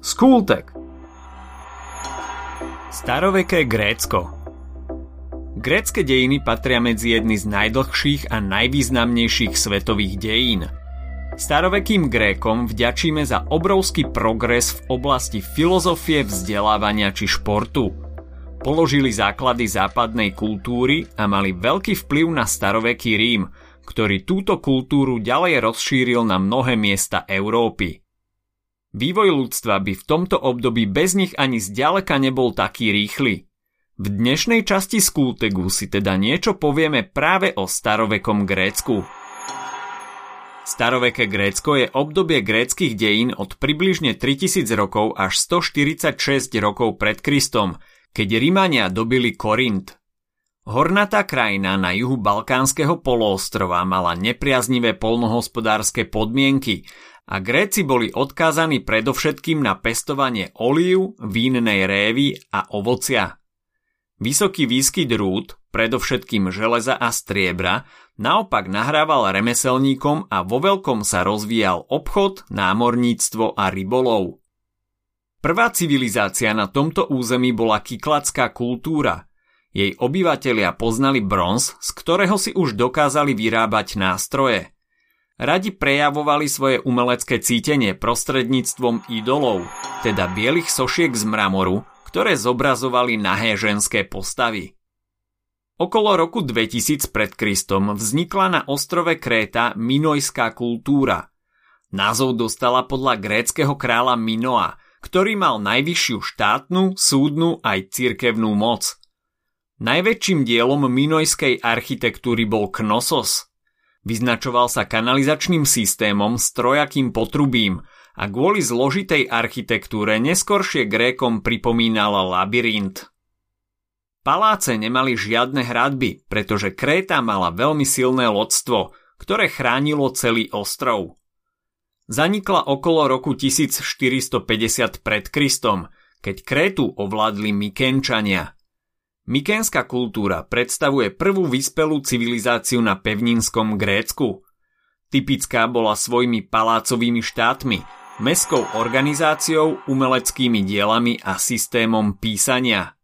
Skultek Staroveké Grécko Grécke dejiny patria medzi jedny z najdlhších a najvýznamnejších svetových dejín. Starovekým Grékom vďačíme za obrovský progres v oblasti filozofie, vzdelávania či športu. Položili základy západnej kultúry a mali veľký vplyv na staroveký Rím, ktorý túto kultúru ďalej rozšíril na mnohé miesta Európy. Vývoj ľudstva by v tomto období bez nich ani zďaleka nebol taký rýchly – v dnešnej časti Skultegu si teda niečo povieme práve o starovekom Grécku. Staroveké Grécko je obdobie gréckých dejín od približne 3000 rokov až 146 rokov pred Kristom, keď Rímania dobili Korint. Hornatá krajina na juhu Balkánskeho poloostrova mala nepriaznivé polnohospodárske podmienky a Gréci boli odkázaní predovšetkým na pestovanie olív, vínnej révy a ovocia. Vysoký výskyt rúd, predovšetkým železa a striebra, naopak nahrával remeselníkom a vo veľkom sa rozvíjal obchod, námorníctvo a rybolov. Prvá civilizácia na tomto území bola kyklacká kultúra. Jej obyvatelia poznali bronz, z ktorého si už dokázali vyrábať nástroje. Radi prejavovali svoje umelecké cítenie prostredníctvom idolov, teda bielých sošiek z mramoru, ktoré zobrazovali nahé ženské postavy. Okolo roku 2000 pred Kristom vznikla na ostrove Kréta minojská kultúra. Názov dostala podľa gréckého kráľa Minoa, ktorý mal najvyššiu štátnu, súdnu aj cirkevnú moc. Najväčším dielom minojskej architektúry bol Knossos. Vyznačoval sa kanalizačným systémom s trojakým potrubím, a kvôli zložitej architektúre neskoršie Grékom pripomínala labyrint. Paláce nemali žiadne hradby, pretože Kréta mala veľmi silné lodstvo, ktoré chránilo celý ostrov. Zanikla okolo roku 1450 pred Kristom, keď Krétu ovládli Mykenčania. Mykenská kultúra predstavuje prvú vyspelú civilizáciu na pevninskom Grécku. Typická bola svojimi palácovými štátmi – mestskou organizáciou, umeleckými dielami a systémom písania.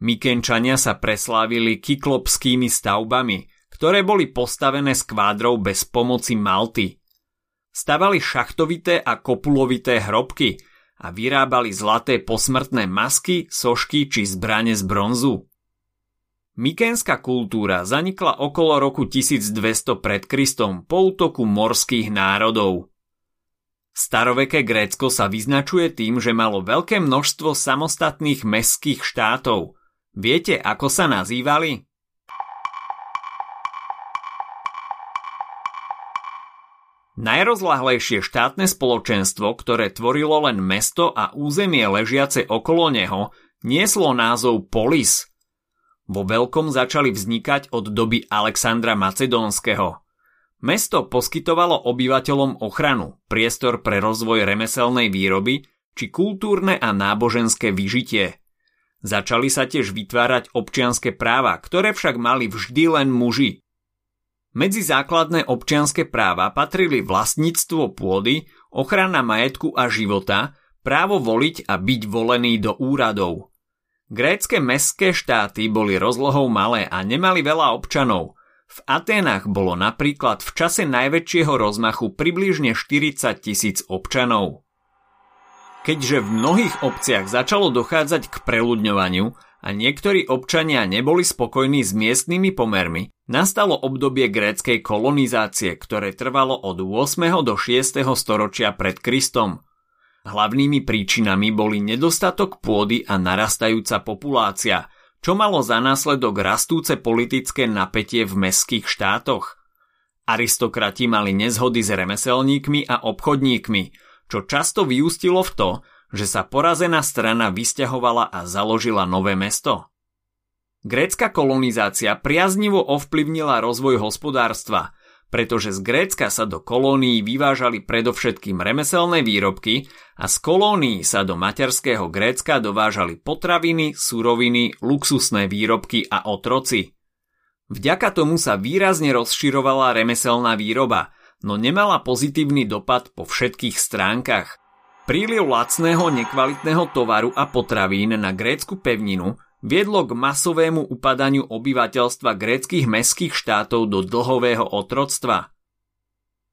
Mykenčania sa preslávili kyklopskými stavbami, ktoré boli postavené s kvádrov bez pomoci Malty. Stavali šachtovité a kopulovité hrobky a vyrábali zlaté posmrtné masky, sošky či zbrane z bronzu. Mykenská kultúra zanikla okolo roku 1200 pred Kristom po útoku morských národov. Staroveké Grécko sa vyznačuje tým, že malo veľké množstvo samostatných mestských štátov. Viete, ako sa nazývali? Najrozlahlejšie štátne spoločenstvo, ktoré tvorilo len mesto a územie ležiace okolo neho, nieslo názov Polis. Vo veľkom začali vznikať od doby Alexandra Macedónskeho – Mesto poskytovalo obyvateľom ochranu, priestor pre rozvoj remeselnej výroby či kultúrne a náboženské vyžitie. Začali sa tiež vytvárať občianske práva, ktoré však mali vždy len muži. Medzi základné občianske práva patrili vlastníctvo pôdy, ochrana majetku a života, právo voliť a byť volený do úradov. Grécké mestské štáty boli rozlohou malé a nemali veľa občanov – v Aténach bolo napríklad v čase najväčšieho rozmachu približne 40 tisíc občanov. Keďže v mnohých obciach začalo dochádzať k preľudňovaniu a niektorí občania neboli spokojní s miestnymi pomermi, nastalo obdobie gréckej kolonizácie, ktoré trvalo od 8. do 6. storočia pred Kristom. Hlavnými príčinami boli nedostatok pôdy a narastajúca populácia – čo malo za následok rastúce politické napätie v mestských štátoch. Aristokrati mali nezhody s remeselníkmi a obchodníkmi, čo často vyústilo v to, že sa porazená strana vysťahovala a založila nové mesto. Grécka kolonizácia priaznivo ovplyvnila rozvoj hospodárstva – pretože z Grécka sa do kolónií vyvážali predovšetkým remeselné výrobky a z kolónií sa do materského Grécka dovážali potraviny, suroviny, luxusné výrobky a otroci. Vďaka tomu sa výrazne rozširovala remeselná výroba, no nemala pozitívny dopad po všetkých stránkach. Príliv lacného nekvalitného tovaru a potravín na grécku pevninu viedlo k masovému upadaniu obyvateľstva gréckých mestských štátov do dlhového otroctva.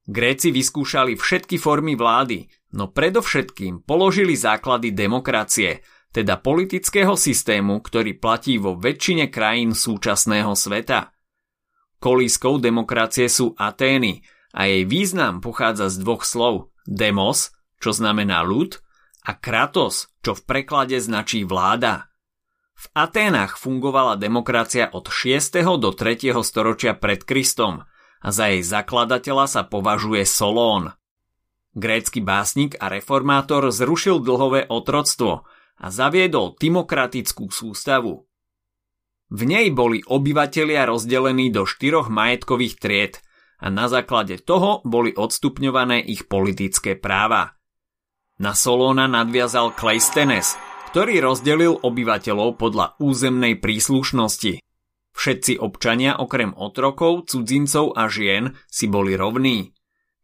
Gréci vyskúšali všetky formy vlády, no predovšetkým položili základy demokracie, teda politického systému, ktorý platí vo väčšine krajín súčasného sveta. Kolískou demokracie sú Atény a jej význam pochádza z dvoch slov demos, čo znamená ľud, a kratos, čo v preklade značí vláda. V Aténach fungovala demokracia od 6. do 3. storočia pred Kristom – a za jej zakladateľa sa považuje Solón. Grécky básnik a reformátor zrušil dlhové otroctvo a zaviedol timokratickú sústavu. V nej boli obyvatelia rozdelení do štyroch majetkových tried a na základe toho boli odstupňované ich politické práva. Na Solóna nadviazal Kleisthenes, ktorý rozdelil obyvateľov podľa územnej príslušnosti. Všetci občania okrem otrokov, cudzincov a žien si boli rovní.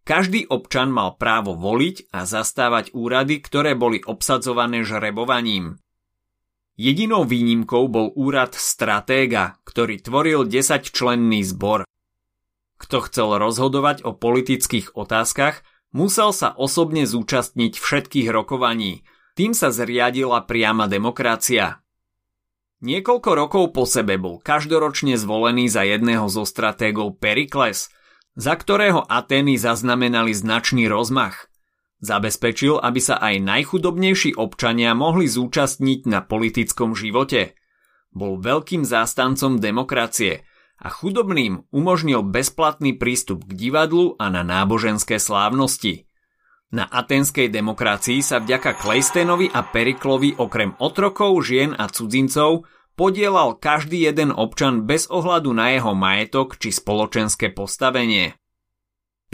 Každý občan mal právo voliť a zastávať úrady, ktoré boli obsadzované žrebovaním. Jedinou výnimkou bol úrad stratéga, ktorý tvoril 10-členný zbor. Kto chcel rozhodovať o politických otázkach, musel sa osobne zúčastniť všetkých rokovaní. Tým sa zriadila priama demokracia. Niekoľko rokov po sebe bol každoročne zvolený za jedného zo stratégov Perikles, za ktorého Atény zaznamenali značný rozmach. Zabezpečil, aby sa aj najchudobnejší občania mohli zúčastniť na politickom živote. Bol veľkým zástancom demokracie a chudobným umožnil bezplatný prístup k divadlu a na náboženské slávnosti. Na atenskej demokracii sa vďaka Kleistenovi a Periklovi okrem otrokov, žien a cudzincov podielal každý jeden občan bez ohľadu na jeho majetok či spoločenské postavenie.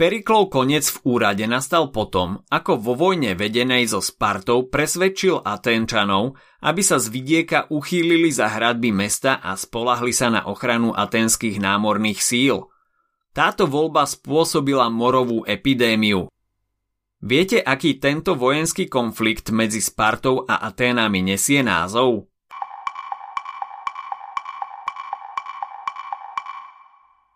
Periklov koniec v úrade nastal potom, ako vo vojne vedenej so Spartou presvedčil Atenčanov, aby sa z vidieka uchýlili za hradby mesta a spolahli sa na ochranu atenských námorných síl. Táto voľba spôsobila morovú epidémiu. Viete, aký tento vojenský konflikt medzi Spartou a Aténami nesie názov?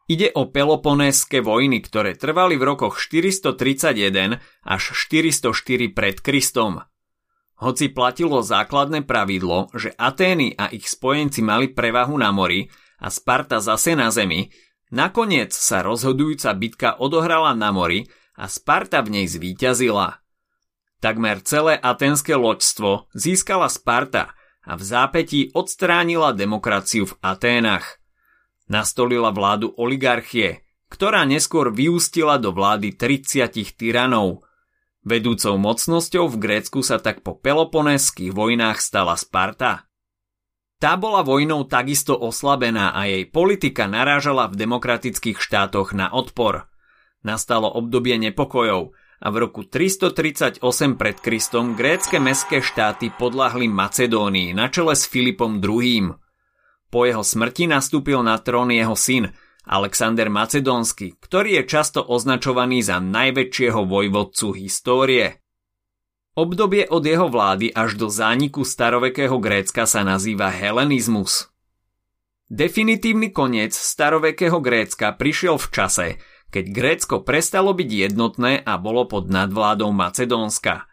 Ide o Peloponéske vojny, ktoré trvali v rokoch 431 až 404 pred Kristom. Hoci platilo základné pravidlo, že Atény a ich spojenci mali prevahu na mori a Sparta zase na zemi, nakoniec sa rozhodujúca bitka odohrala na mori a Sparta v nej zvíťazila. Takmer celé aténske loďstvo získala Sparta a v zápätí odstránila demokraciu v Aténach – Nastolila vládu oligarchie, ktorá neskôr vyústila do vlády 30 tyranov. Vedúcou mocnosťou v Grécku sa tak po peloponeských vojnách stala Sparta. Tá bola vojnou takisto oslabená a jej politika narážala v demokratických štátoch na odpor. Nastalo obdobie nepokojov a v roku 338 pred Kristom grécke mestské štáty podľahli Macedónii na čele s Filipom II. Po jeho smrti nastúpil na trón jeho syn, Alexander Macedónsky, ktorý je často označovaný za najväčšieho vojvodcu histórie. Obdobie od jeho vlády až do zániku starovekého Grécka sa nazýva helenizmus. Definitívny koniec starovekého Grécka prišiel v čase, keď Grécko prestalo byť jednotné a bolo pod nadvládou Macedónska.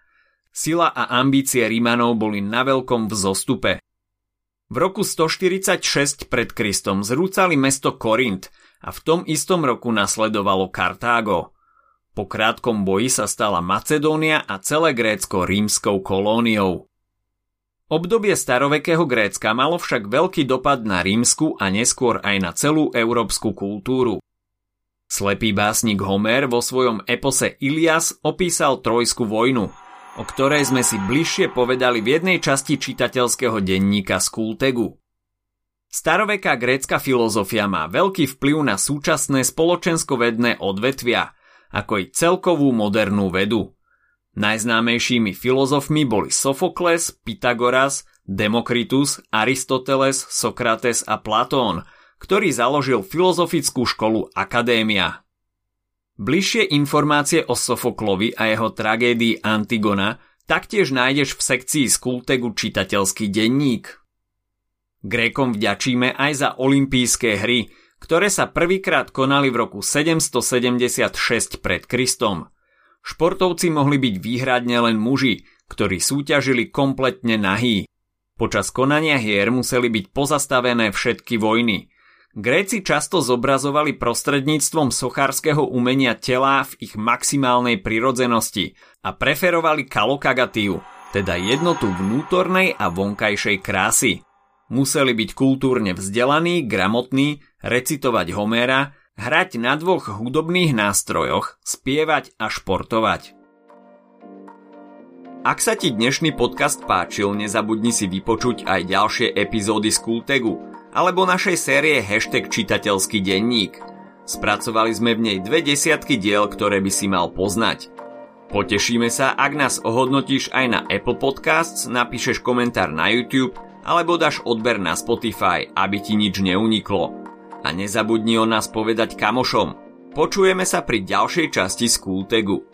Sila a ambície Rímanov boli na veľkom vzostupe. V roku 146 pred Kristom zrúcali mesto Korint a v tom istom roku nasledovalo Kartágo. Po krátkom boji sa stala Macedónia a celé Grécko rímskou kolóniou. Obdobie starovekého Grécka malo však veľký dopad na rímsku a neskôr aj na celú európsku kultúru. Slepý básnik Homer vo svojom epose Ilias opísal Trojskú vojnu – o ktorej sme si bližšie povedali v jednej časti čitateľského denníka Skultegu. Staroveká grécka filozofia má veľký vplyv na súčasné spoločensko-vedné odvetvia, ako i celkovú modernú vedu. Najznámejšími filozofmi boli Sofokles, Pythagoras, Demokritus, Aristoteles, Sokrates a Platón, ktorý založil filozofickú školu Akadémia. Bližšie informácie o Sofoklovi a jeho tragédii Antigona taktiež nájdeš v sekcii Skultegu čitateľský denník. Grékom vďačíme aj za olympijské hry, ktoré sa prvýkrát konali v roku 776 pred Kristom. Športovci mohli byť výhradne len muži, ktorí súťažili kompletne nahý. Počas konania hier museli byť pozastavené všetky vojny. Gréci často zobrazovali prostredníctvom sochárskeho umenia telá v ich maximálnej prirodzenosti a preferovali kalokagatiu, teda jednotu vnútornej a vonkajšej krásy. Museli byť kultúrne vzdelaní, gramotní, recitovať Homéra, hrať na dvoch hudobných nástrojoch, spievať a športovať. Ak sa ti dnešný podcast páčil, nezabudni si vypočuť aj ďalšie epizódy z Kultegu alebo našej série Hashtag čitateľský denník. Spracovali sme v nej dve desiatky diel, ktoré by si mal poznať. Potešíme sa, ak nás ohodnotíš aj na Apple Podcasts, napíšeš komentár na YouTube alebo dáš odber na Spotify, aby ti nič neuniklo. A nezabudni o nás povedať kamošom. Počujeme sa pri ďalšej časti Skultegu.